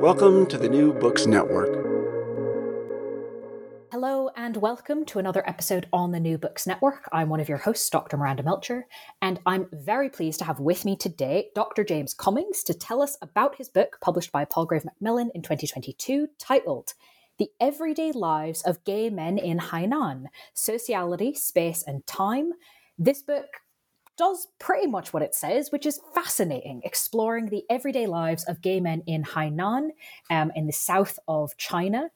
Welcome to the New Books Network. Hello, and welcome to another episode on the New Books Network. I'm one of your hosts, Dr. Miranda Melcher, and I'm very pleased to have with me today Dr. James Cummings to tell us about his book published by Palgrave Macmillan in 2022 titled The Everyday Lives of Gay Men in Hainan Sociality, Space, and Time. This book does pretty much what it says, which is fascinating, exploring the everyday lives of gay men in Hainan, um, in the south of China.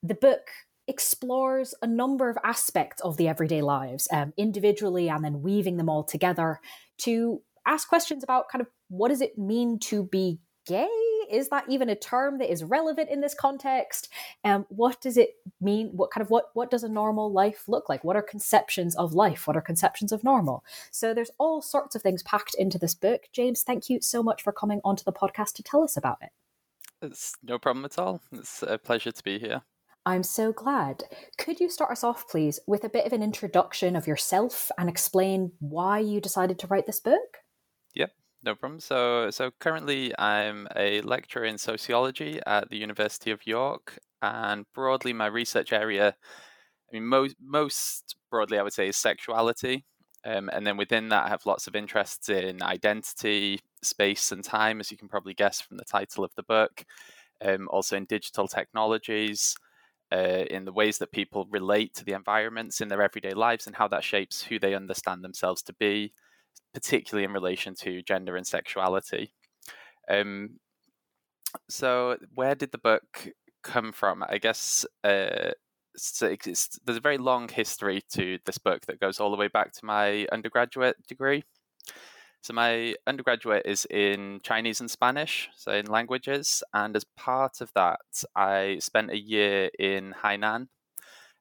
The book explores a number of aspects of the everyday lives um, individually and then weaving them all together to ask questions about kind of what does it mean to be gay is that even a term that is relevant in this context? Um, what does it mean? What kind of what what does a normal life look like? What are conceptions of life? What are conceptions of normal? So there's all sorts of things packed into this book. James, thank you so much for coming onto the podcast to tell us about it. It's no problem at all. It's a pleasure to be here. I'm so glad. Could you start us off, please, with a bit of an introduction of yourself and explain why you decided to write this book? Yep, no problem. So, so currently I'm a lecturer in sociology at the University of York, and broadly my research area, I mean, most most broadly I would say is sexuality, um, and then within that I have lots of interests in identity, space, and time, as you can probably guess from the title of the book. Um, also in digital technologies, uh, in the ways that people relate to the environments in their everyday lives, and how that shapes who they understand themselves to be particularly in relation to gender and sexuality. Um, so, where did the book come from? I guess uh, so there's a very long history to this book that goes all the way back to my undergraduate degree. So, my undergraduate is in Chinese and Spanish, so in languages. And as part of that, I spent a year in Hainan,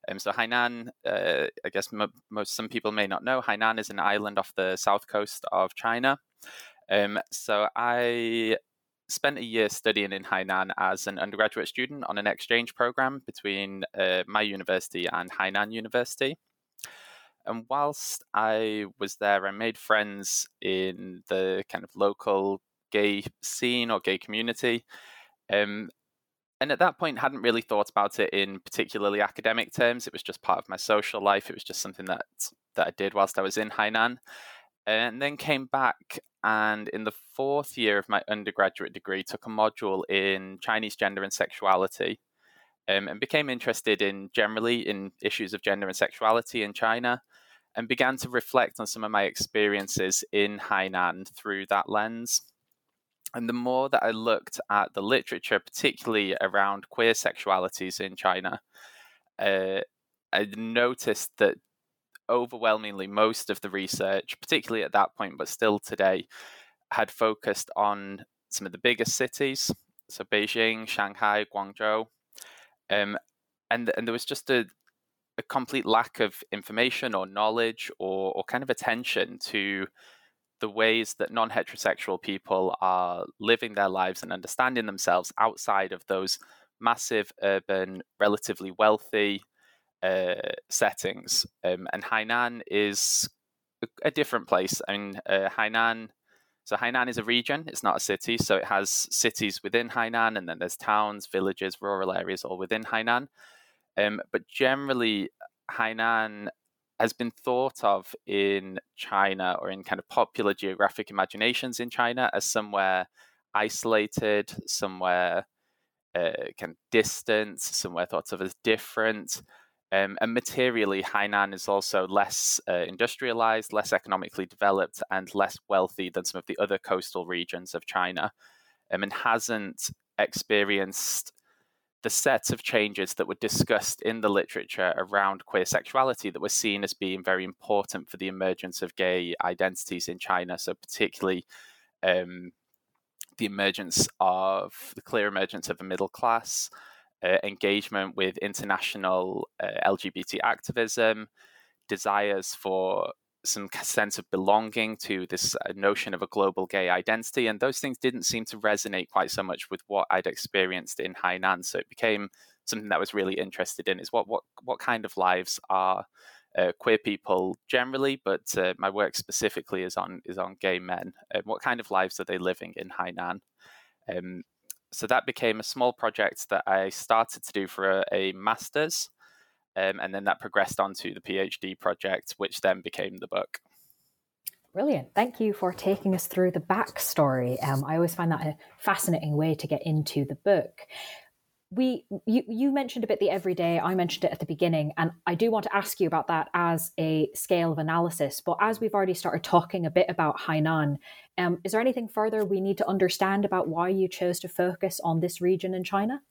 um, so Hainan, uh, I guess most some people may not know, Hainan is an island off the south coast of China. Um, so I spent a year studying in Hainan as an undergraduate student on an exchange program between uh, my university and Hainan University. And whilst I was there, I made friends in the kind of local gay scene or gay community. Um, and at that point hadn't really thought about it in particularly academic terms. It was just part of my social life. It was just something that that i did whilst i was in hainan and then came back and in the fourth year of my undergraduate degree took a module in chinese gender and sexuality um, and became interested in generally in issues of gender and sexuality in china and began to reflect on some of my experiences in hainan through that lens and the more that I looked at the literature, particularly around queer sexualities in China, uh, I noticed that overwhelmingly most of the research, particularly at that point, but still today, had focused on some of the biggest cities, so Beijing, Shanghai, Guangzhou, um, and and there was just a, a complete lack of information or knowledge or, or kind of attention to the ways that non heterosexual people are living their lives and understanding themselves outside of those massive urban, relatively wealthy uh, settings. Um, and Hainan is a, different place. I mean, uh, Hainan. So Hainan is a region; it's not a city. So it has cities within Hainan, and then there's towns, villages, rural areas all within Hainan. Um, but generally, Hainan has been thought of in China or in kind of popular geographic imaginations in China as somewhere isolated, somewhere uh, kind of distant, somewhere thought of as different. Um, and materially, Hainan is also less uh, industrialized, less economically developed, and less wealthy than some of the other coastal regions of China, um, and hasn't experienced the sets of changes that were discussed in the literature around queer sexuality that were seen as being very important for the emergence of gay identities in China. So, particularly um, the emergence of the clear emergence of a middle class, uh, engagement with international uh, LGBT activism, desires for some sense of belonging to this uh, notion of a global gay identity. And those things didn't seem to resonate quite so much with what I'd experienced in Hainan. So it became something that I was really interested in is what, what, what kind of lives are uh, queer people generally, but uh, my work specifically is on is on gay men. Uh, what kind of lives are they living in Hainan? Um, so that became a small project that I started to do for a, a master's. Um, and then that progressed onto the PhD project, which then became the book. Brilliant. Thank you for taking us through the backstory. Um, I always find that a fascinating way to get into the book. We you, you mentioned a bit the everyday, I mentioned it at the beginning, and I do want to ask you about that as a scale of analysis. But as we've already started talking a bit about Hainan, um, is there anything further we need to understand about why you chose to focus on this region in China?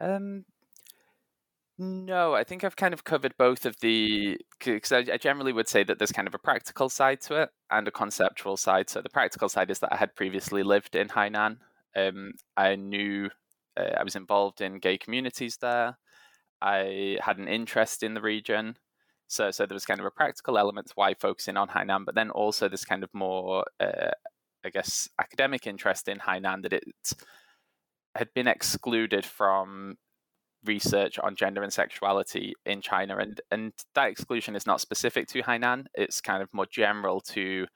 Um, no, I think I've kind of covered both of the because I, I generally would say that there's kind of a practical side to it and a conceptual side. So the practical side is that I had previously lived in Hainan. Um, I knew uh, I was involved in gay communities there. I had an interest in the region. So, so there was kind of a practical element to why focusing on Hainan, but then also this kind of more, uh, I guess, academic interest in Hainan that it had been excluded from research on gender and sexuality in China, and and that exclusion is not specific to Hainan. It's kind of more general to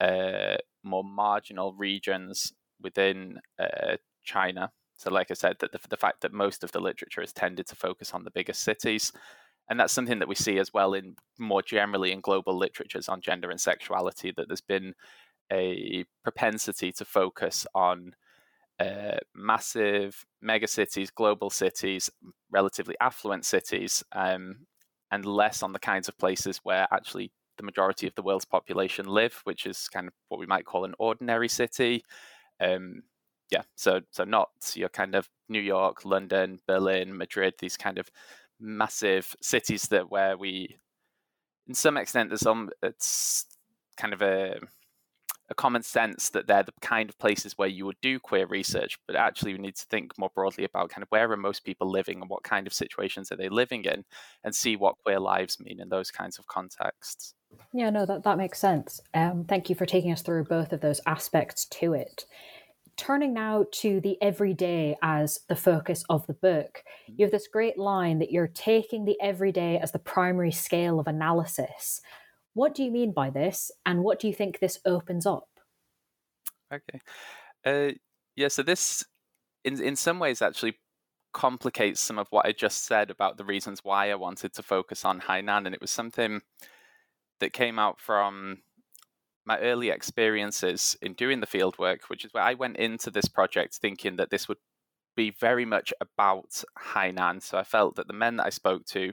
uh, more marginal regions within uh, China. So, like I said, that the, the fact that most of the literature has tended to focus on the biggest cities, and that's something that we see as well in more generally in global literatures on gender and sexuality. That there's been a propensity to focus on uh, massive mega cities, global cities, relatively affluent cities, um, and less on the kinds of places where actually the majority of the world's population live, which is kind of what we might call an ordinary city. Um, yeah, so so not your kind of New York, London, Berlin, Madrid, these kind of massive cities that where we, in some extent, there's some it's kind of a a common sense that they're the kind of places where you would do queer research, but actually we need to think more broadly about kind of where are most people living and what kind of situations are they living in and see what queer lives mean in those kinds of contexts. Yeah, no, that, that makes sense. Um, thank you for taking us through both of those aspects to it. Turning now to the everyday as the focus of the book, mm-hmm. you have this great line that you're taking the everyday as the primary scale of analysis. What do you mean by this, and what do you think this opens up? Okay, uh, yeah. So this, in in some ways, actually complicates some of what I just said about the reasons why I wanted to focus on Hainan, and it was something that came out from my early experiences in doing the field work, which is where I went into this project thinking that this would be very much about Hainan. So I felt that the men that I spoke to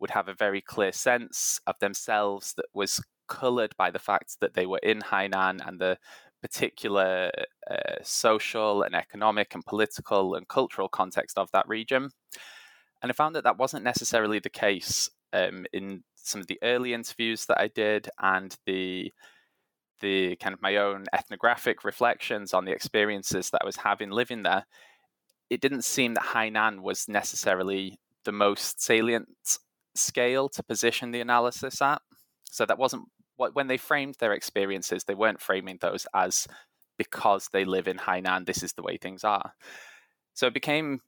would have a very clear sense of themselves that was colored by the fact that they were in Hainan and the particular uh, social and economic and political and cultural context of that region. And I found that that wasn't necessarily the case um, in some of the early interviews that I did and the the kind of my own ethnographic reflections on the experiences that I was having living there. It didn't seem that Hainan was necessarily the most salient scale to position the analysis at. So that wasn't what when they framed their experiences, they weren't framing those as because they live in Hainan, this is the way things are. So it became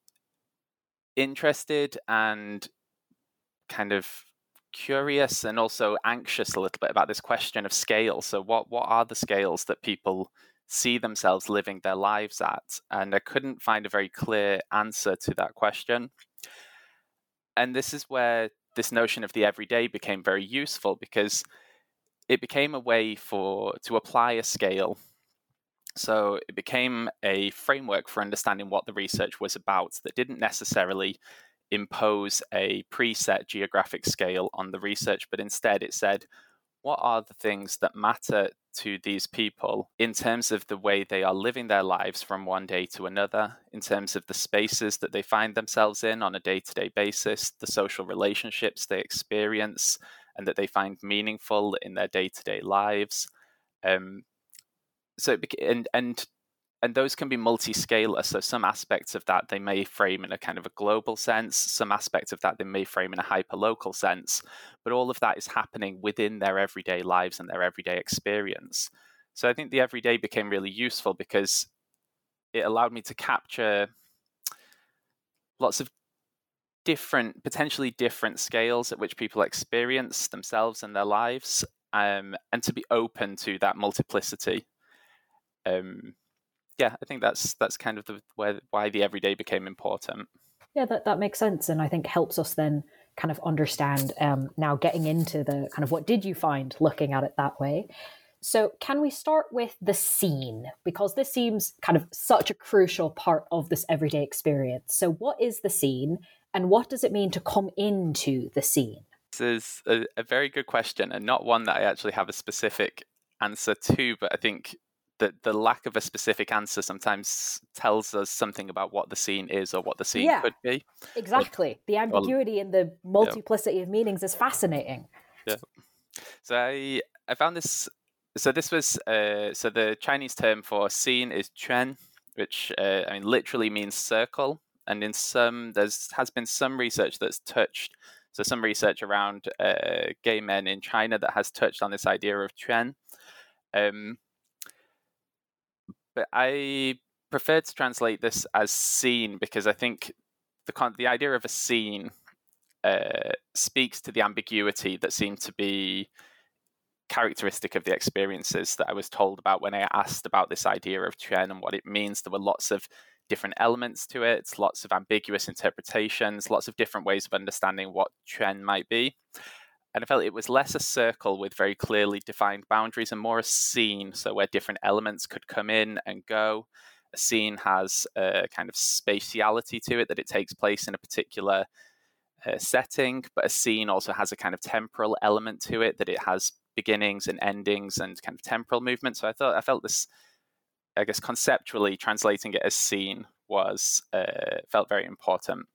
interested and kind of curious and also anxious a little bit about this question of scale. So, what what are the scales that people see themselves living their lives at? And I couldn't find a very clear answer to that question. And this is where this notion of the everyday became very useful because it became a way for to apply a scale. So it became a framework for understanding what the research was about that didn't necessarily impose a preset geographic scale on the research, but instead it said, what are the things that matter to these people in terms of the way they are living their lives from one day to another, in terms of the spaces that they find themselves in on a day to day basis, the social relationships they experience and that they find meaningful in their day to day lives. Um, so, and, and and those can be multi-scalar so some aspects of that they may frame in a kind of a global sense some aspects of that they may frame in a hyper-local sense but all of that is happening within their everyday lives and their everyday experience. So i think the everyday became really useful because it allowed me to capture lots of different potentially different scales at which people experience themselves and their lives um, and to be open to that multiplicity. Um, yeah, I think that's that's kind of the where why the everyday became important. Yeah, that that makes sense, and I think helps us then kind of understand um, now getting into the kind of what did you find looking at it that way. So, can we start with the scene? Because this seems kind of such a crucial part of this everyday experience. So, what is the scene and what does it mean to come into the scene? This is a, a very good question and not one that I actually have a specific answer to, but I think the the lack of a specific answer sometimes tells us something about what the scene is or what the scene yeah, could be. Exactly. Or, the ambiguity and the multiplicity yeah. of meanings is fascinating. Yeah. So I I found this so this was uh, so the Chinese term for scene is quan, which uh, I mean literally means circle, and in some there's has been some research that's touched. So some research around uh, gay men in China that has touched on this idea of quan. Um, but I prefer to translate this as scene because I think the con- the idea of a scene uh, speaks to the ambiguity that seemed to be characteristic of the experiences that I was told about when I asked about this idea of quan and what it means. There were lots of different elements to it, lots of ambiguous interpretations, lots of different ways of understanding what quan might be and I felt it was less a circle with very clearly defined boundaries and more a scene, so where different elements could come in and go. A scene has a kind of spatiality to it that it takes place in a particular uh, setting, but a scene also has a kind of temporal element to it that it has beginnings and endings and kind of temporal movement. So I thought I felt this, I guess, conceptually translating it as scene was uh, felt very important.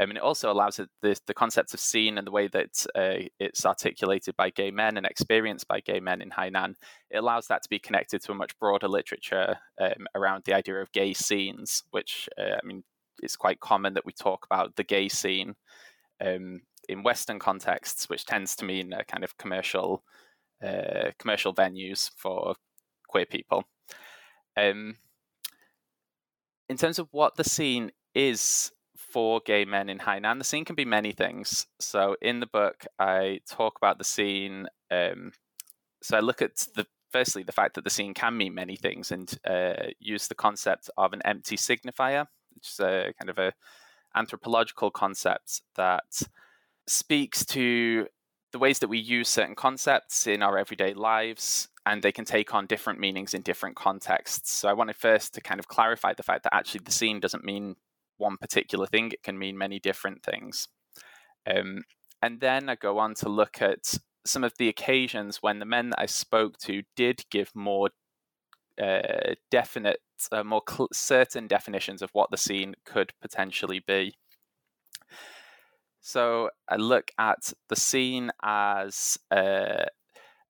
I mean, it also allows the, the concept of scene and the way that uh, it's articulated by gay men and experienced by gay men in Hainan, it allows that to be connected to a much broader literature um, around the idea of gay scenes, which, uh, I mean, it's quite common that we talk about the gay scene um, in Western contexts, which tends to mean a kind of commercial, uh, commercial venues for queer people. Um, in terms of what the scene is for gay men in Hainan. The scene can be many things. So in the book, I talk about the scene. Um, so I look at the firstly the fact that the scene can mean many things, and uh, use the concept of an empty signifier, which is a kind of a anthropological concept that speaks to the ways that we use certain concepts in our everyday lives and they can take on different meanings in different contexts. So I wanted first to kind of clarify the fact that actually the scene doesn't mean one particular thing, it can mean many different things. Um, and then I go on to look at some of the occasions when the men that I spoke to did give more uh, definite, uh, more cl- certain definitions of what the scene could potentially be. So I look at the scene as uh,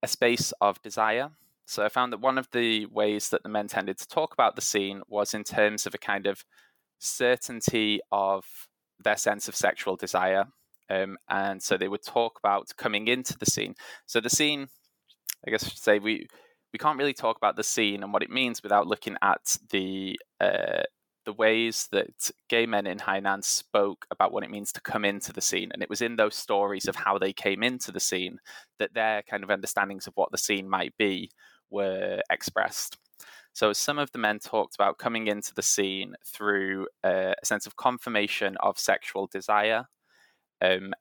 a space of desire. So I found that one of the ways that the men tended to talk about the scene was in terms of a kind of certainty of their sense of sexual desire. Um, and so they would talk about coming into the scene. So the scene, I guess I should say, we we can't really talk about the scene and what it means without looking at the uh, the ways that gay men in Hainan spoke about what it means to come into the scene. And it was in those stories of how they came into the scene that their kind of understandings of what the scene might be were expressed. So some of the men talked about coming into the scene through a sense of confirmation of sexual desire, um,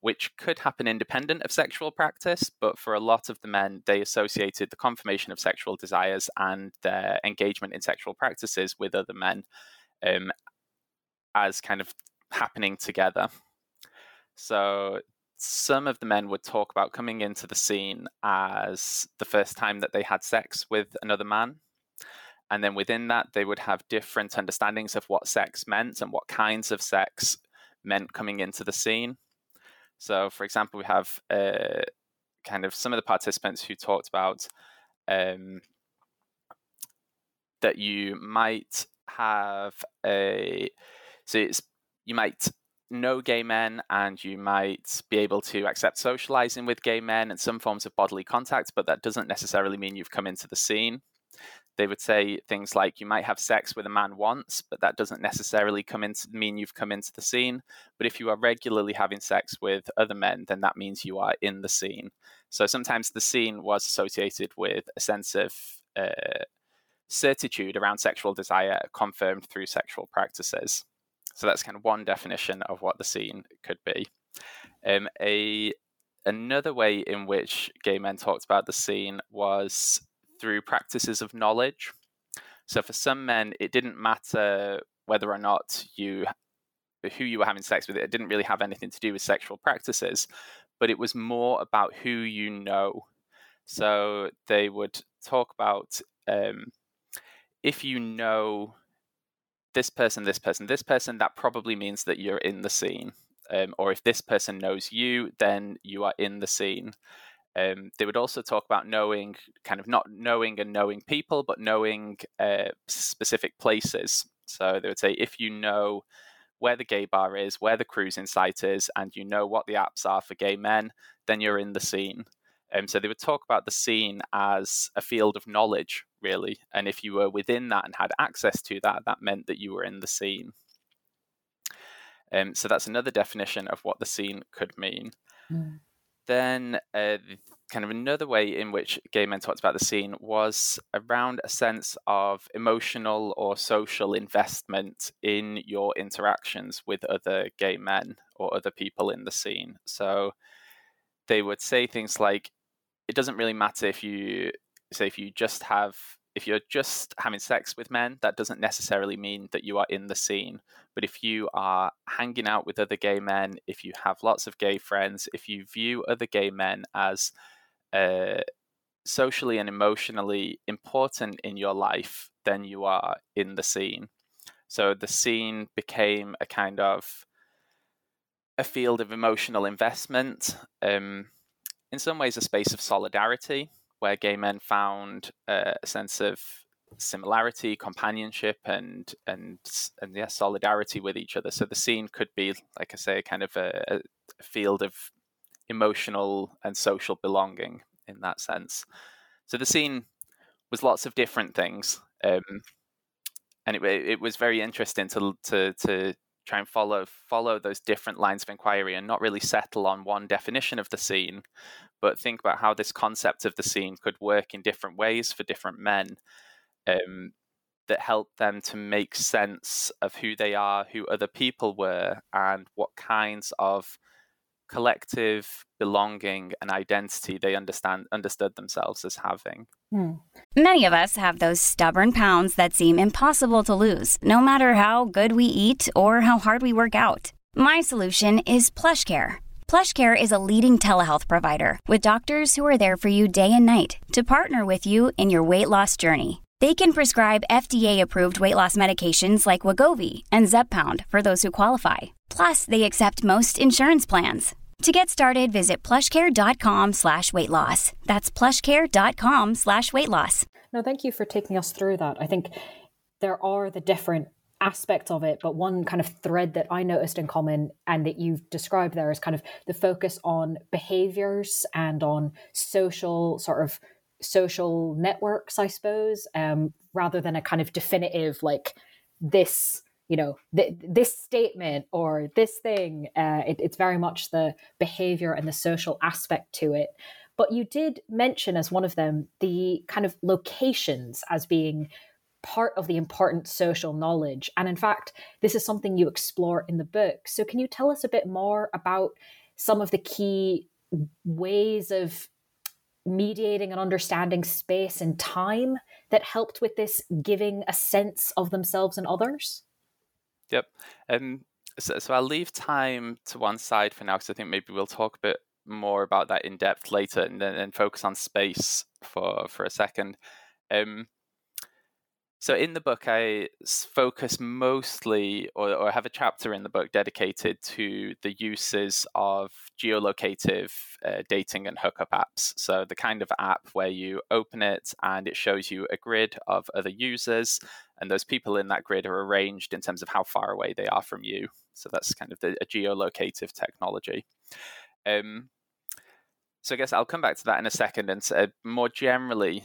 which could happen independent of sexual practice, but for a lot of the men, they associated the confirmation of sexual desires and their engagement in sexual practices with other men um, as kind of happening together. So some of the men would talk about coming into the scene as the first time that they had sex with another man. And then within that, they would have different understandings of what sex meant and what kinds of sex meant coming into the scene. So, for example, we have uh, kind of some of the participants who talked about um, that you might have a so it's you might know gay men and you might be able to accept socializing with gay men and some forms of bodily contact, but that doesn't necessarily mean you've come into the scene they would say things like you might have sex with a man once, but that doesn't necessarily come into mean you've come into the scene. But if you are regularly having sex with other men, then that means you are in the scene. So sometimes the scene was associated with a sense of uh, certitude around sexual desire confirmed through sexual practices. So that's kind of one definition of what the scene could be. Um, a another way in which gay men talked about the scene was through practices of knowledge. So for some men, it didn't matter whether or not you who you were having sex with. It didn't really have anything to do with sexual practices, but it was more about who you know. So they would talk about um, if you know this person, this person, this person, that probably means that you're in the scene. Um, or if this person knows you, then you are in the scene. Um, they would also talk about knowing, kind of not knowing and knowing people, but knowing uh, specific places. So they would say if you know where the gay bar is, where the cruising site is, and you know what the apps are for gay men, then you're in the scene. Um, so they would talk about the scene as a field of knowledge, really. And if you were within that and had access to that, that meant that you were in the scene. Um, so that's another definition of what the scene could mean. Mm then uh, kind of another way in which gay men talked about the scene was around a sense of emotional or social investment in your interactions with other gay men or other people in the scene. So they would say things like, it doesn't really matter if you say if you just have if you're just having sex with men, that doesn't necessarily mean that you are in the scene. But if you are hanging out with other gay men, if you have lots of gay friends, if you view other gay men as uh, socially and emotionally important in your life, then you are in the scene. So the scene became a kind of a field of emotional investment, um, in some ways, a space of solidarity where gay men found uh, a sense of similarity, companionship, and and and yeah, solidarity with each other. So the scene could be, like I say, kind of a, a field of emotional and social belonging in that sense. So the scene was lots of different things, um, and it it was very interesting to to to try and follow follow those different lines of inquiry and not really settle on one definition of the scene, but think about how this concept of the scene could work in different ways for different men um, that help them to make sense of who they are, who other people were, and what kinds of collective belonging and identity they understand understood themselves as having. Hmm. Many of us have those stubborn pounds that seem impossible to lose, no matter how good we eat or how hard we work out. My solution is PlushCare. PlushCare is a leading telehealth provider with doctors who are there for you day and night to partner with you in your weight loss journey. They can prescribe FDA-approved weight loss medications like Wegovy and Zepbound for those who qualify. Plus, they accept most insurance plans. To get started, visit plushcare.com slash weight loss. That's plushcare.com slash weight loss. No, thank you for taking us through that. I think there are the different aspects of it, but one kind of thread that I noticed in common and that you've described there is kind of the focus on behaviors and on social sort of social networks, I suppose, um, rather than a kind of definitive like this you know th- this statement or this thing uh, it, it's very much the behavior and the social aspect to it. But you did mention as one of them the kind of locations as being part of the important social knowledge. And in fact this is something you explore in the book. So can you tell us a bit more about some of the key ways of mediating and understanding space and time that helped with this giving a sense of themselves and others Yep. Um, so, so I'll leave time to one side for now because I think maybe we'll talk a bit more about that in depth later, and then and focus on space for for a second. Um, so in the book, I focus mostly, or, or have a chapter in the book dedicated to the uses of geolocative uh, dating and hookup apps. So the kind of app where you open it and it shows you a grid of other users, and those people in that grid are arranged in terms of how far away they are from you. So that's kind of the, a geolocative technology. Um, so I guess I'll come back to that in a second. And uh, more generally,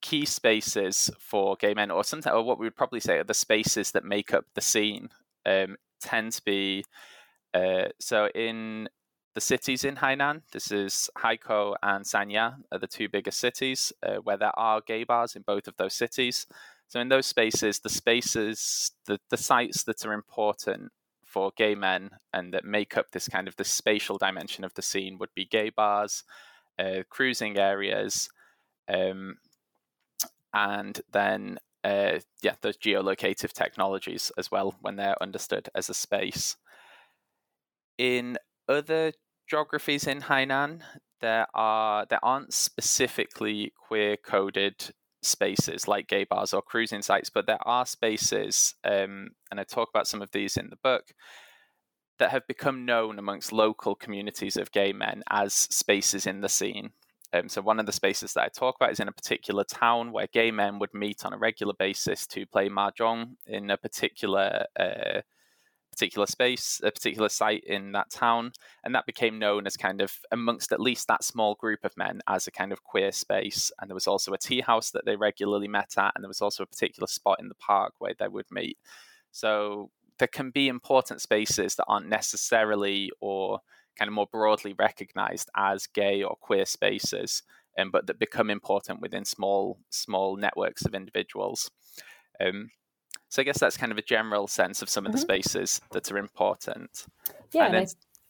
key spaces for gay men, or something, or what we would probably say are the spaces that make up the scene, um, tend to be uh, so in the cities in Hainan. This is Haikou and Sanya are the two biggest cities uh, where there are gay bars in both of those cities. So in those spaces, the spaces, the, the sites that are important for gay men and that make up this kind of the spatial dimension of the scene would be gay bars, uh, cruising areas, um, and then uh, yeah, those geolocative technologies as well when they're understood as a space. In other geographies in Hainan, there are there aren't specifically queer coded spaces like gay bars or cruising sites, but there are spaces, um, and I talk about some of these in the book, that have become known amongst local communities of gay men as spaces in the scene. Um, so one of the spaces that I talk about is in a particular town where gay men would meet on a regular basis to play mahjong in a particular uh, particular space, a particular site in that town, and that became known as kind of amongst at least that small group of men as a kind of queer space. And there was also a tea house that they regularly met at, and there was also a particular spot in the park where they would meet. So there can be important spaces that aren't necessarily or kind of more broadly recognized as gay or queer spaces, um, but that become important within small small networks of individuals. Um, so I guess that's kind of a general sense of some of the mm-hmm. spaces that are important. Yeah, and then,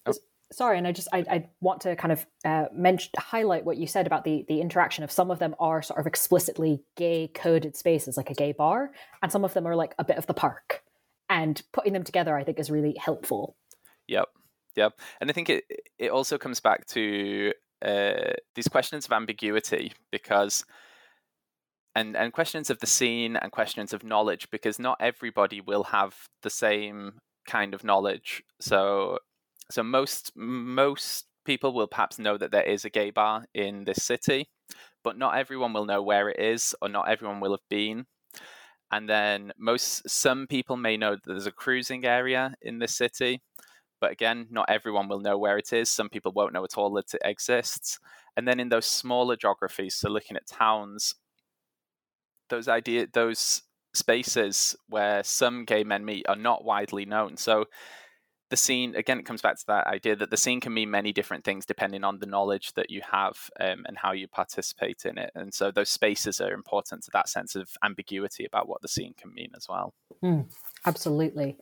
I, oh. sorry, and I just I, I want to kind of uh, mention highlight what you said about the the interaction of some of them are sort of explicitly gay coded spaces, like a gay bar, and some of them are like a bit of the park. And putting them together, I think, is really helpful. Yep. Yep. And I think it it also comes back to uh, these questions of ambiguity because and and questions of the scene and questions of knowledge because not everybody will have the same kind of knowledge. So so most most people will perhaps know that there is a gay bar in this city, but not everyone will know where it is or not everyone will have been. And then most some people may know that there's a cruising area in this city, but again, not everyone will know where it is. Some people won't know at all that it exists. And then in those smaller geographies, so looking at towns, those idea those spaces where some gay men meet are not widely known. So the scene again it comes back to that idea that the scene can mean many different things depending on the knowledge that you have um, and how you participate in it and so those spaces are important to that sense of ambiguity about what the scene can mean as well mm, absolutely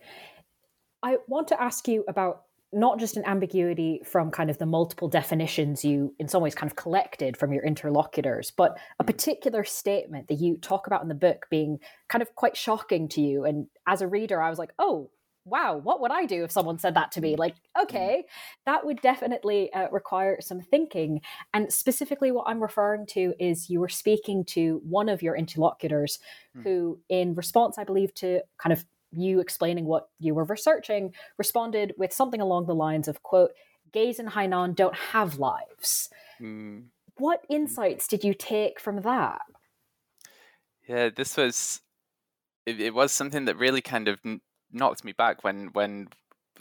I want to ask you about not just an ambiguity from kind of the multiple definitions you, in some ways, kind of collected from your interlocutors, but a mm. particular statement that you talk about in the book being kind of quite shocking to you. And as a reader, I was like, oh, wow, what would I do if someone said that to me? Like, mm. okay, that would definitely uh, require some thinking. And specifically, what I'm referring to is you were speaking to one of your interlocutors mm. who, in response, I believe, to kind of you explaining what you were researching, responded with something along the lines of, quote, gays in Hainan don't have lives. Mm. What insights did you take from that? Yeah, this was it, it was something that really kind of knocked me back when when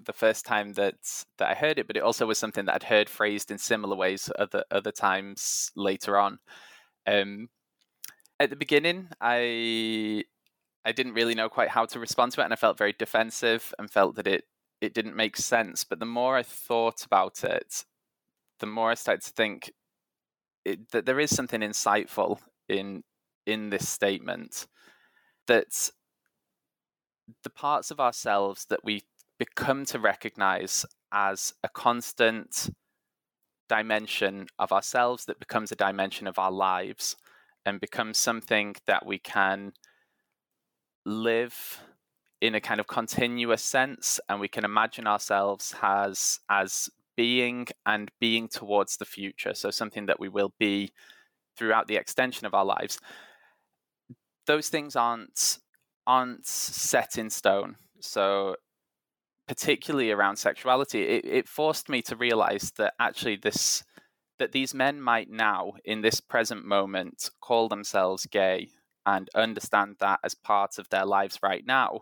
the first time that that I heard it, but it also was something that I'd heard phrased in similar ways other other times later on. Um, at the beginning, I I didn't really know quite how to respond to it, and I felt very defensive and felt that it it didn't make sense. But the more I thought about it, the more I started to think it, that there is something insightful in in this statement that the parts of ourselves that we become to recognize as a constant dimension of ourselves that becomes a dimension of our lives and becomes something that we can live in a kind of continuous sense and we can imagine ourselves as as being and being towards the future so something that we will be throughout the extension of our lives. Those things aren't aren't set in stone so particularly around sexuality it, it forced me to realize that actually this that these men might now in this present moment call themselves gay and understand that as part of their lives right now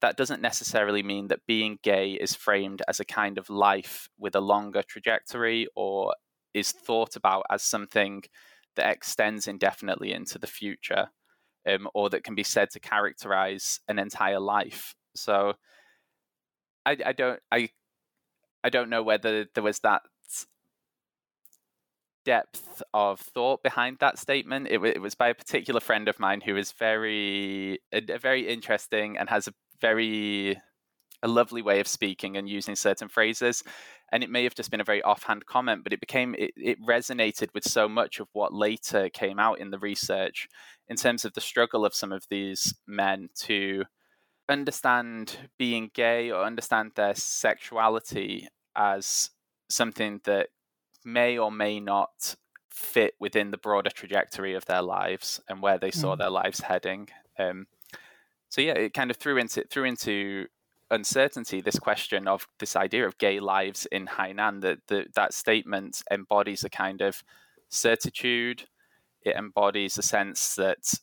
that doesn't necessarily mean that being gay is framed as a kind of life with a longer trajectory or is thought about as something that extends indefinitely into the future um, or that can be said to characterize an entire life. So I, I don't I I don't know whether there was that depth of thought behind that statement. It, it was by a particular friend of mine who is very, a very interesting and has a very a lovely way of speaking and using certain phrases and it may have just been a very offhand comment but it became it, it, resonated with so much of what later came out in the research in terms of the struggle of some of these men to understand being gay or understand their sexuality as something that may or may not fit within the broader trajectory of their lives and where they saw mm. their lives heading um, so yeah, it kind of threw into threw into uncertainty this question of this idea of gay lives in Hainan. That that that statement embodies a kind of certitude. It embodies a sense that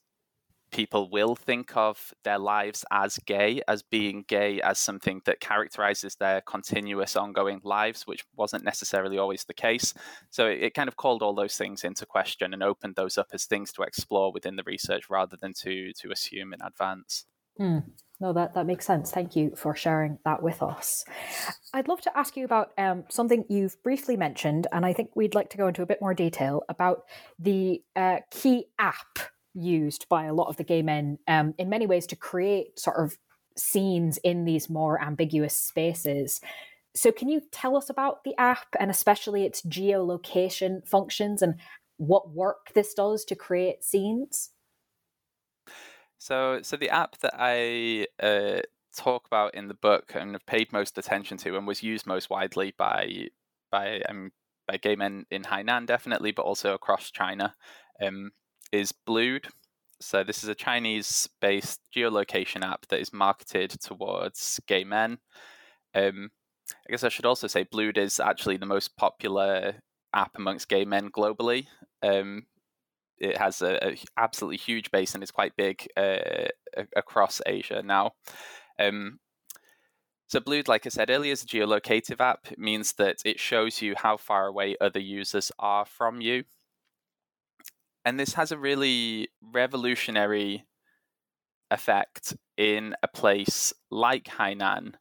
people will think of their lives as gay, as being gay, as something that characterizes their continuous, ongoing lives, which wasn't necessarily always the case. So it, it, kind of called all those things into question and opened those up as things to explore within the research rather than to to assume in advance. Mm. No, that, that makes sense. Thank you for sharing that with us. I'd love to ask you about um, something you've briefly mentioned, and I think we'd like to go into a bit more detail about the uh, key app used by a lot of the gay men um, in many ways to create sort of scenes in these more ambiguous spaces. So, can you tell us about the app and especially its geolocation functions and what work this does to create scenes? So, so the app that I uh, talk about in the book and have paid most attention to and was used most widely by by um, by gay men in Hainan, definitely, but also across China, um, is Blued. So this is a Chinese-based geolocation app that is marketed towards gay men. Um, I guess I should also say Blued is actually the most popular app amongst gay men globally. Um, it has a, absolutely huge base and is quite big uh, across Asia now. Um, so Blued, like I said earlier, is a geolocative app. It means that it shows you how far away other users are from you. And this has a really revolutionary effect in a place like Hainan,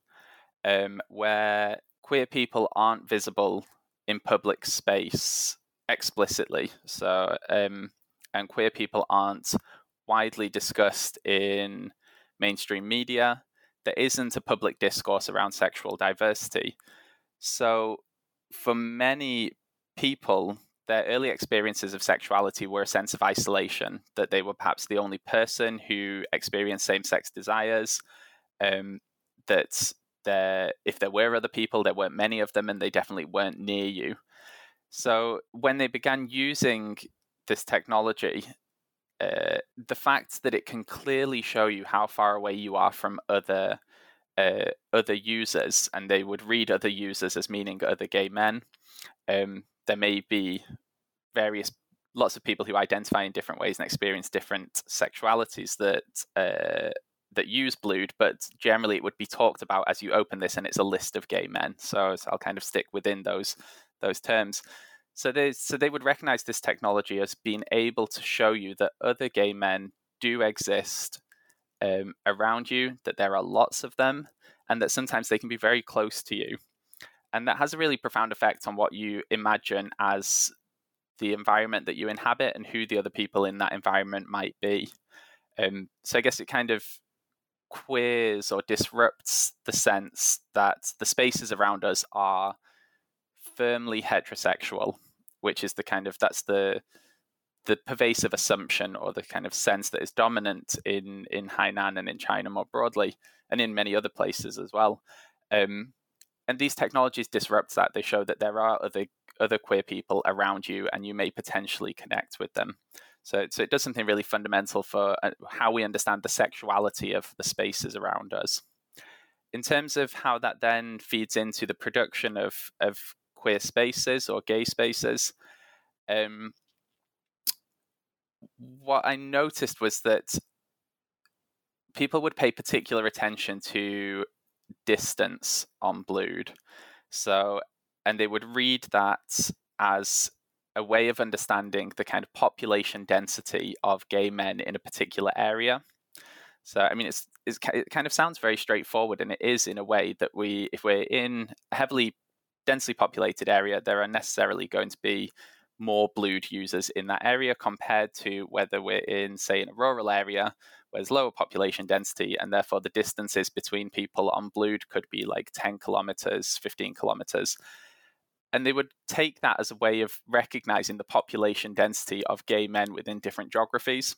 um, where queer people aren't visible in public space explicitly. So um, and queer people aren't widely discussed in mainstream media. There isn't a public discourse around sexual diversity. So, for many people, their early experiences of sexuality were a sense of isolation, that they were perhaps the only person who experienced same sex desires, um, that there, if there were other people, there weren't many of them, and they definitely weren't near you. So, when they began using this technology, uh, the fact that it can clearly show you how far away you are from other uh, other users, and they would read other users as meaning other gay men. Um, there may be various lots of people who identify in different ways and experience different sexualities that uh, that use Blued, but generally it would be talked about as you open this, and it's a list of gay men. So, so I'll kind of stick within those those terms. So they so they would recognize this technology as being able to show you that other gay men do exist um, around you, that there are lots of them, and that sometimes they can be very close to you. And that has a really profound effect on what you imagine as the environment that you inhabit and who the other people in that environment might be. Um, so I guess it kind of queers or disrupts the sense that the spaces around us are firmly heterosexual, which is the kind of that's the the pervasive assumption or the kind of sense that is dominant in in Hainan and in China more broadly, and in many other places as well. Um, and these technologies disrupt that. They show that there are other other queer people around you, and you may potentially connect with them. So, so it does something really fundamental for uh, how we understand the sexuality of the spaces around us. In terms of how that then feeds into the production of of queer spaces or gay spaces, um, what I noticed was that people would pay particular attention to distance on Blued. So, and they would read that as a way of understanding the kind of population density of gay men in a particular area. So, I mean, it's, it's, it kind of sounds very straightforward, and it is in a way that we, if we're in a heavily densely populated area, there are necessarily going to be more blued users in that area compared to whether we're in, say, in a rural area where there's lower population density, and therefore the distances between people on blued could be like 10 kilometers, 15 kilometers. And they would take that as a way of recognizing the population density of gay men within different geographies.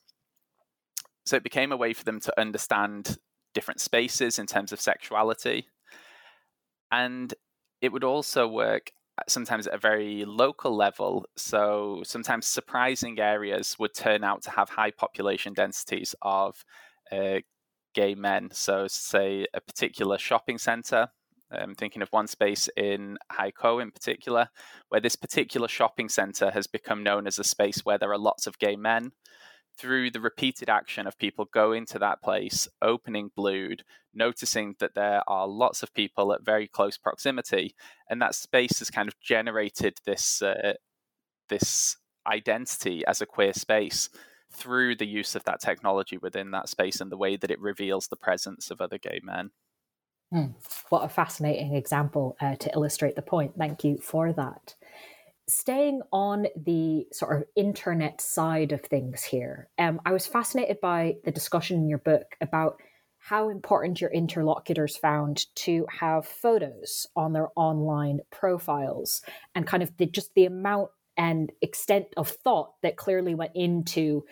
So it became a way for them to understand different spaces in terms of sexuality. And it would also work sometimes at a very local level. So sometimes surprising areas would turn out to have high population densities of uh, gay men. So, say a particular shopping center. I'm thinking of one space in Haikou in particular, where this particular shopping center has become known as a space where there are lots of gay men through the repeated action of people going to that place, opening Blued, noticing that there are lots of people at very close proximity, and that space has kind of generated this uh, this identity as a queer space through the use of that technology within that space and the way that it reveals the presence of other gay men. Hmm. What a fascinating example uh, to illustrate the point. Thank you for that staying on the sort of internet side of things here, um, I was fascinated by the discussion in your book about how important your interlocutors found to have photos on their online profiles and kind of the, just the amount and extent of thought that clearly went into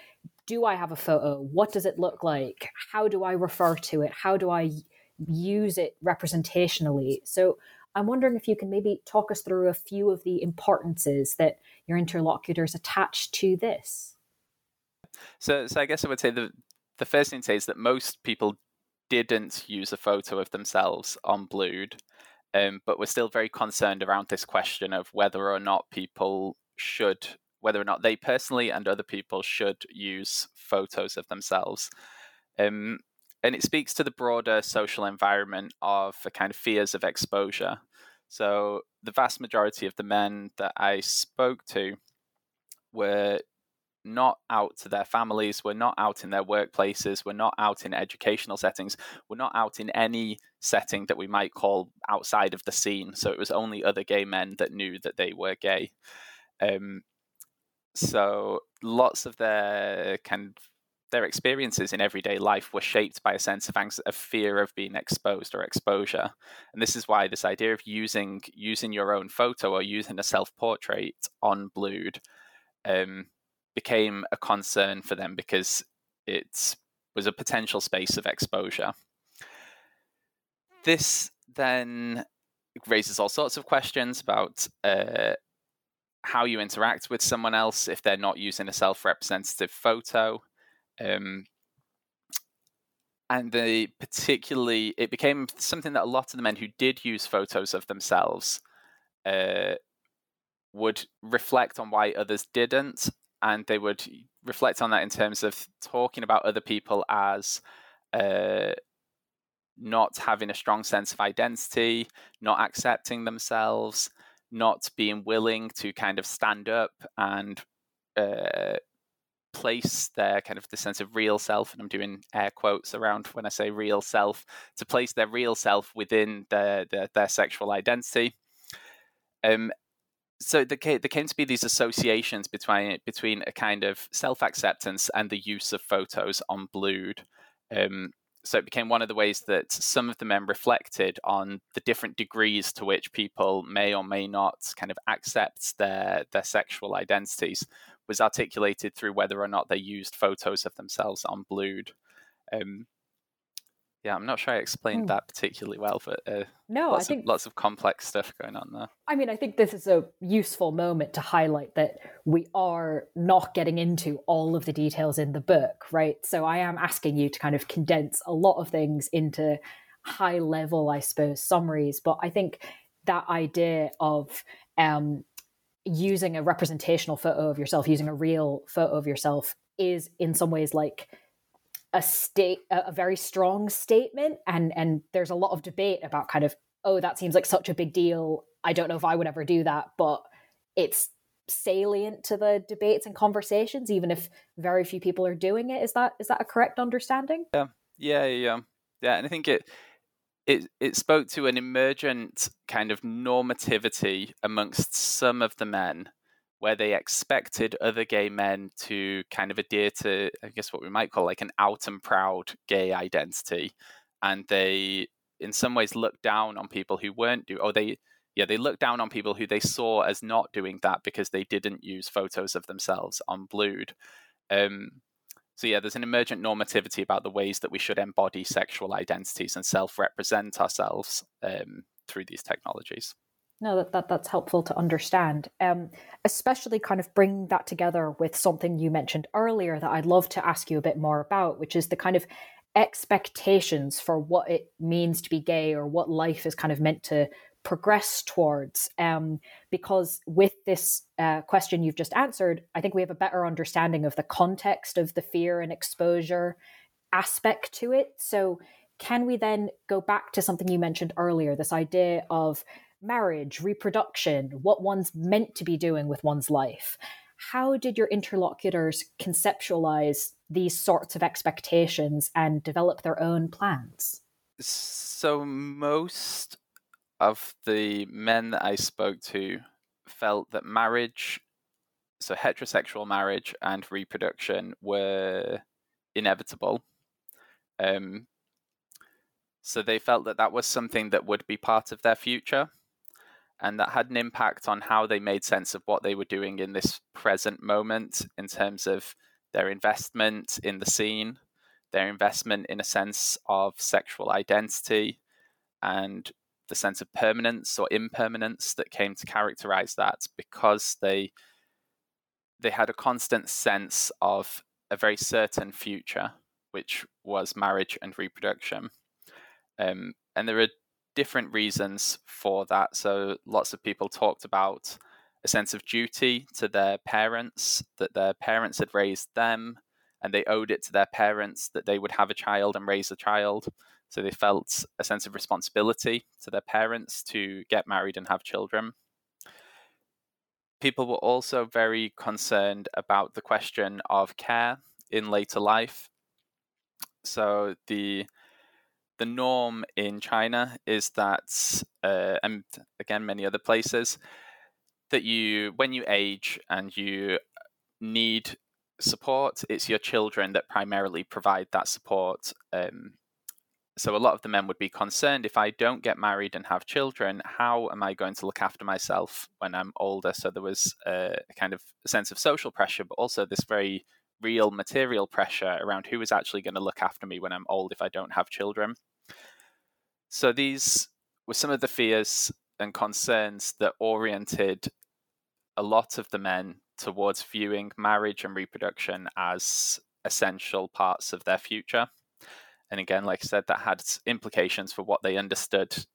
do I have a photo? What does it look like? How do I refer to it? How do I use it representationally? So I'm wondering if you can maybe talk us through a few of the importances that your interlocutors attach to this. So, so I guess I would say the the first thing to say is that most people didn't use a photo of themselves on Blued, um, but we're still very concerned around this question of whether or not people should, whether or not they personally and other people should use photos of themselves. Um, and it speaks to the broader social environment of the kind of fears of exposure. So the vast majority of the men that I spoke to were not out to their families, were not out in their workplaces, were not out in educational settings, were not out in any setting that we might call outside of the scene. So it was only other gay men that knew that they were gay. Um, so lots of their kind of their experiences in everyday life were shaped by a sense of, of fear of being exposed or exposure. And this is why this idea of using using your own photo or using a self-portrait on blued um, became a concern for them because it was a potential space of exposure. This then raises all sorts of questions about uh, how you interact with someone else if they're not using a self-representative photo um, and they particularly, it became something that a lot of the men who did use photos of themselves uh, would reflect on why others didn't. And they would reflect on that in terms of talking about other people as uh, not having a strong sense of identity, not accepting themselves, not being willing to kind of stand up and uh, place their kind of the sense of real self, and I'm doing air quotes around when I say real self, to place their real self within their their, their sexual identity. Um, so there came, came to be these associations between between a kind of self acceptance and the use of photos on Blued. Um, so it became one of the ways that some of the men reflected on the different degrees to which people may or may not kind of accept their their sexual identities was articulated through whether or not they used photos of themselves on Blued. Um, yeah, I'm not sure I explained mm. that particularly well, but uh, no, lots I think of, lots of complex stuff going on there. I mean, I think this is a useful moment to highlight that we are not getting into all of the details in the book, right? So I am asking you to kind of condense a lot of things into high level, I suppose, summaries. But I think that idea of um, using a representational photo of yourself, using a real photo of yourself, is in some ways like a state a very strong statement. And and there's a lot of debate about kind of oh that seems like such a big deal. I don't know if i would ever do that but it's salient to the debates and conversations even if very few people are doing it. Is that is that a correct understanding? Yeah yeah yeah. Yeah and i think it it it spoke to an emergent kind of normativity amongst some of the men where they expected other gay men to kind of adhere to, I guess, what we might call like an out and proud gay identity. And they, in some ways, looked down on people who weren't do, or they, yeah, they looked down on people who they saw as not doing that because they didn't use photos of themselves on Blued. Um, so yeah, there's an emergent normativity about the ways that we should embody sexual identities and self-represent ourselves um, through these technologies. No that, that that's helpful to understand. Um, especially kind of bring that together with something you mentioned earlier that i'd love to ask you a bit more about which is the kind of expectations for what it means to be gay or what life is kind of meant to progress towards um, because with this uh, question you've just answered i think we have a better understanding of the context of the fear and exposure aspect to it so can we then go back to something you mentioned earlier this idea of marriage, reproduction, what one's meant to be doing with one's life. How did your interlocutors conceptualize these sorts of expectations and develop their own plans? So, most of the men that I spoke to felt that marriage, so heterosexual marriage and reproduction, were inevitable. Um, so they felt that that was something that would be part of their future and that had an impact on how they made sense of what they were doing in this present moment in terms of their investment in the scene, their investment in a sense of sexual identity, and the sense of permanence or impermanence that came to characterize that because they they had a constant sense of a very certain future, which was marriage and reproduction. Um, and there are different reasons for that. So lots of people talked about a sense of duty to their parents, that their parents had raised them and they owed it to their parents that they would have a child and raise a child. So they felt a sense of responsibility to their parents to get married and have children. People were also very concerned about the question of care in later life. So the the norm in China is that, uh, and again, many other places, that you, when you age and you need support, it's your children that primarily provide that support. Um, so a lot of the men would be concerned if I don't get married and have children, how am I going to look after myself when I'm older? So there was a, kind of sense of social pressure, but also this very real material pressure around who is actually going to look after me when I'm old if I don't have children. So these were some of the fears and concerns that oriented a lot of the men towards viewing marriage and reproduction as essential parts of their future. And again, like I said, that had implications for what they understood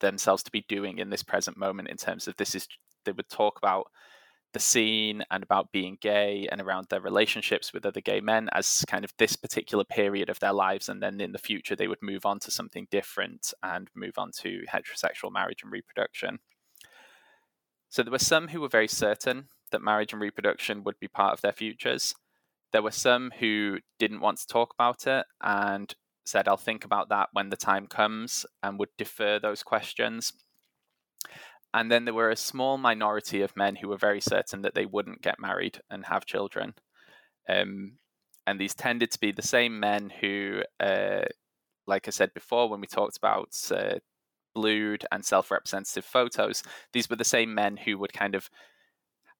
themselves to be doing in this present moment in terms of this is they would talk about the scene and about being gay and around their relationships with other gay men as kind of this particular period of their lives. And then in the future, they would move on to something different and move on to heterosexual marriage and reproduction. So there were some who were very certain that marriage and reproduction would be part of their futures. there were some who didn't want to talk about it and said, I'll think about that when the time comes and would defer those questions. And then there were a small minority of men who were very certain that they wouldn't get married and have children. Um, and these tended to be the same men who, uh, like I said before, when we talked about uh, blued and self representative photos, these were the same men who would kind of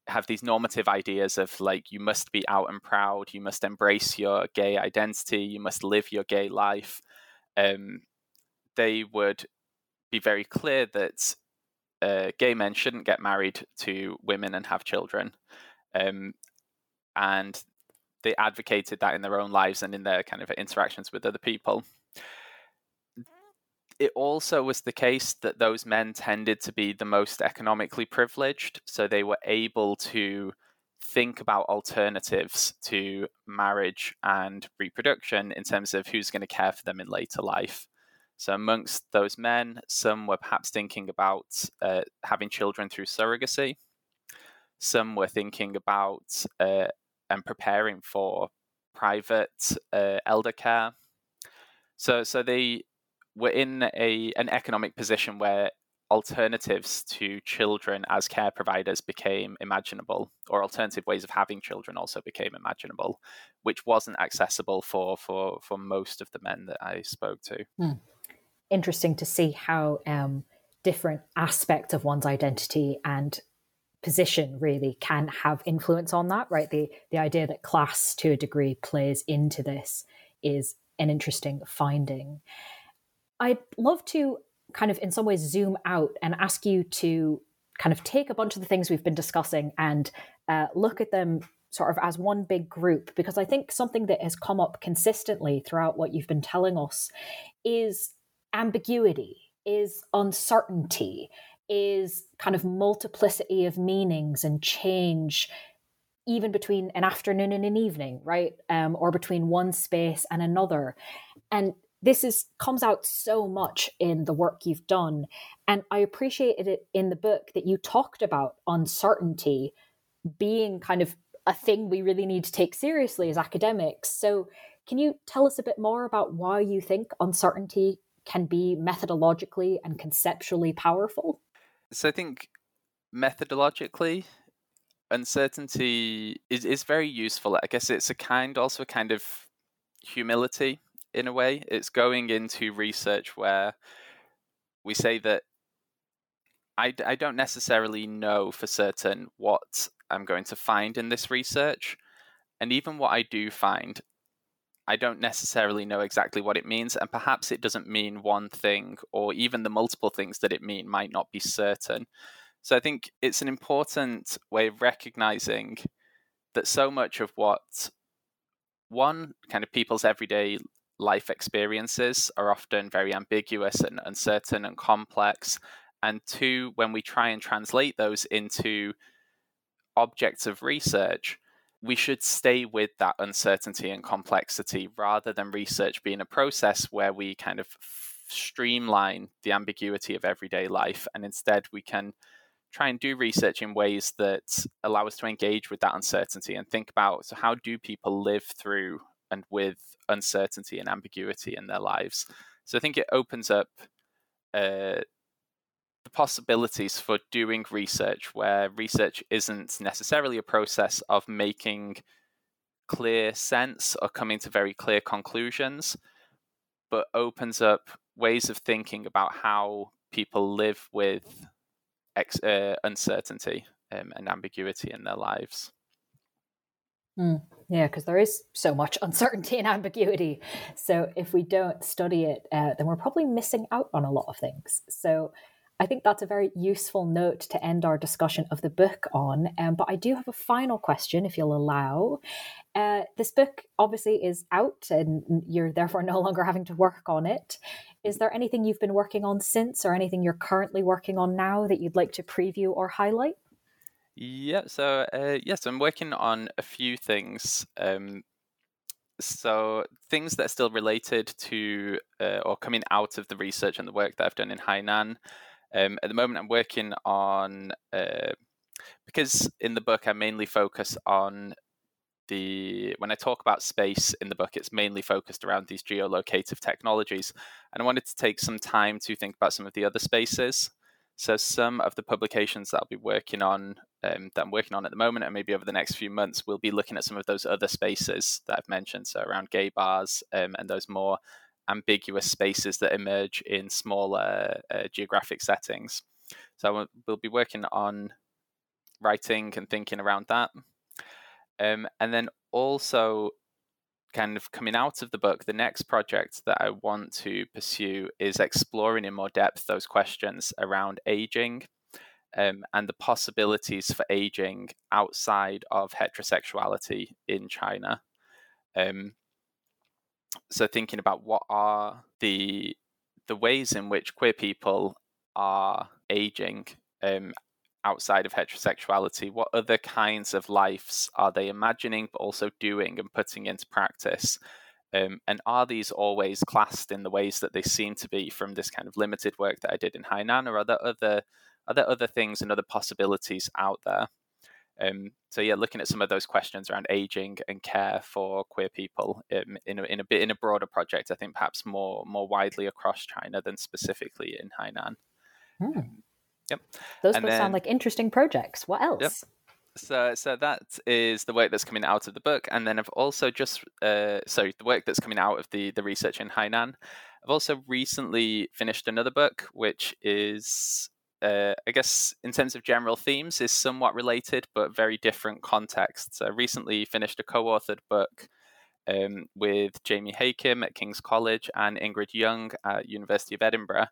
have these normative ideas of like you must be out and proud, you must embrace your gay identity, you must live your gay life. Um, they would be very clear that uh, gay men shouldn't get married to women and have children, um, and they advocated that in their own lives and in their kind of interactions with other people it also was the case that those men tended to be the most economically privileged, so they were able to think about alternatives to marriage and reproduction in terms of who's going to care for them in later life. So, amongst those men, some were perhaps thinking about uh, having children through surrogacy. Some were thinking about uh, and preparing for private uh, elder care. So, so they we're in a an economic position where alternatives to children as care providers became imaginable or alternative ways of having children also became imaginable which wasn't accessible for for for most of the men that i spoke to. Hmm. interesting to see how um, different aspects of one's identity and position really can have influence on that right? The the idea that class to a degree plays into this is an interesting finding I'd love to kind of, in some ways, zoom out and ask you to kind of take a bunch of the things we've been discussing and uh, look at them sort of as one big group because I think something that has come up consistently throughout what you've been telling us is ambiguity, is uncertainty, is kind of multiplicity of meanings and change even between an afternoon and an evening, right? Um, or between one space and another. And this is comes out so much in the work you've done and i appreciated it in the book that you talked about uncertainty being kind of a thing we really need to take seriously as academics. So can you tell us a bit more about why you think uncertainty can be methodologically and conceptually powerful? So i think methodologically uncertainty is, is very useful. I guess it's a kind also a kind of humility in a way. It's going into research where we say that I, I don't necessarily know for certain what I'm going to find in this research. And even what I do find, I don't necessarily know exactly what it means. And perhaps it doesn't mean one thing, or even the multiple things that it mean might not be certain. So I think it's an important way of recognizing that so much of what one kind of people's everyday life experiences are often very ambiguous and uncertain and complex. And two, when we try and translate those into objects of research, we should stay with that uncertainty and complexity rather than research being a process where we kind of streamline the ambiguity of everyday life. And instead, we can try and do research in ways that allow us to engage with that uncertainty and think about so how do people live through and with uncertainty and ambiguity in their lives. So I think it opens up uh, the possibilities for doing research where research isn't necessarily a process of making clear sense or coming to very clear conclusions, but opens up ways of thinking about how people live with ex- uh, uncertainty um, and ambiguity in their lives. Mm, yeah, because there is so much uncertainty and ambiguity. So if we don't study it, uh, then we're probably missing out on a lot of things. So I think that's a very useful note to end our discussion of the book on. Um, but I do have a final question, if you'll allow. Uh, this book obviously is out, and you're therefore no longer having to work on it. Is there anything you've been working on since, or anything you're currently working on now that you'd like to preview or highlight? Yeah, so uh, yes, I'm working on a few things. Um, so things that are still related to uh, or coming out of the research and the work that I've done in Hainan. Um, at the moment, I'm working on uh, because in the book I mainly focus on the when I talk about space in the book, it's mainly focused around these geolocative technologies, and I wanted to take some time to think about some of the other spaces. So some of the publications that I'll be working on, um, that I'm working on at the moment, and maybe over the next few months, we'll be looking at some of those other spaces that I've mentioned, so around gay bars um, and those more ambiguous spaces that emerge in smaller uh, geographic settings. So we'll be working on writing and thinking around that. Um, and then also, kind of coming out of the book, the next project that I want to pursue is exploring in more depth those questions around aging um, and the possibilities for aging outside of heterosexuality in China. Um, so, thinking about what are the the ways in which queer people are aging um, outside of heterosexuality? What other kinds of lives are they imagining, but also doing and putting into practice? Um, and are these always classed in the ways that they seem to be from this kind of limited work that I did in Hainan, or are there other are there other things and other possibilities out there? Um, so yeah, looking at some of those questions around aging and care for queer people um, in a, in a bit in a broader project, I think perhaps more more widely across China than specifically in Hainan. Hmm. Yep. Those both then, sound like interesting projects. What else? Yep. So, so that is the work that's coming out of the book, and then I've also just uh, so the work that's coming out of the the research in Hainan. I've also recently finished another book, which is, uh, I guess, in terms of general themes, is somewhat related but very different contexts. I recently finished a co-authored book um, with Jamie Hakim at King's College and Ingrid Young at University of Edinburgh,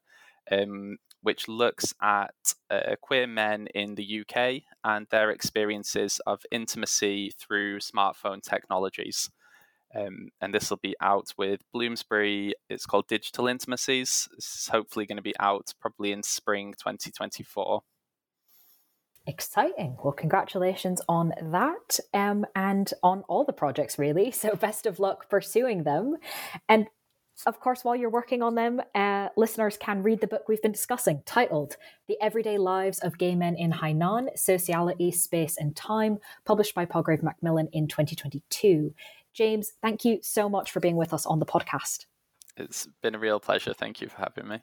um, which looks at uh, queer men in the UK and their experiences of intimacy through smartphone technologies. Um, and this will be out with Bloomsbury. It's called Digital Intimacies. It's hopefully going to be out probably in spring 2024. Exciting. Well, congratulations on that um, and on all the projects, really. So, best of luck pursuing them. And of course, while you're working on them, uh, listeners can read the book we've been discussing, titled The Everyday Lives of Gay Men in Hainan Sociality, Space, and Time, published by Palgrave Macmillan in 2022. James, thank you so much for being with us on the podcast. It's been a real pleasure. Thank you for having me.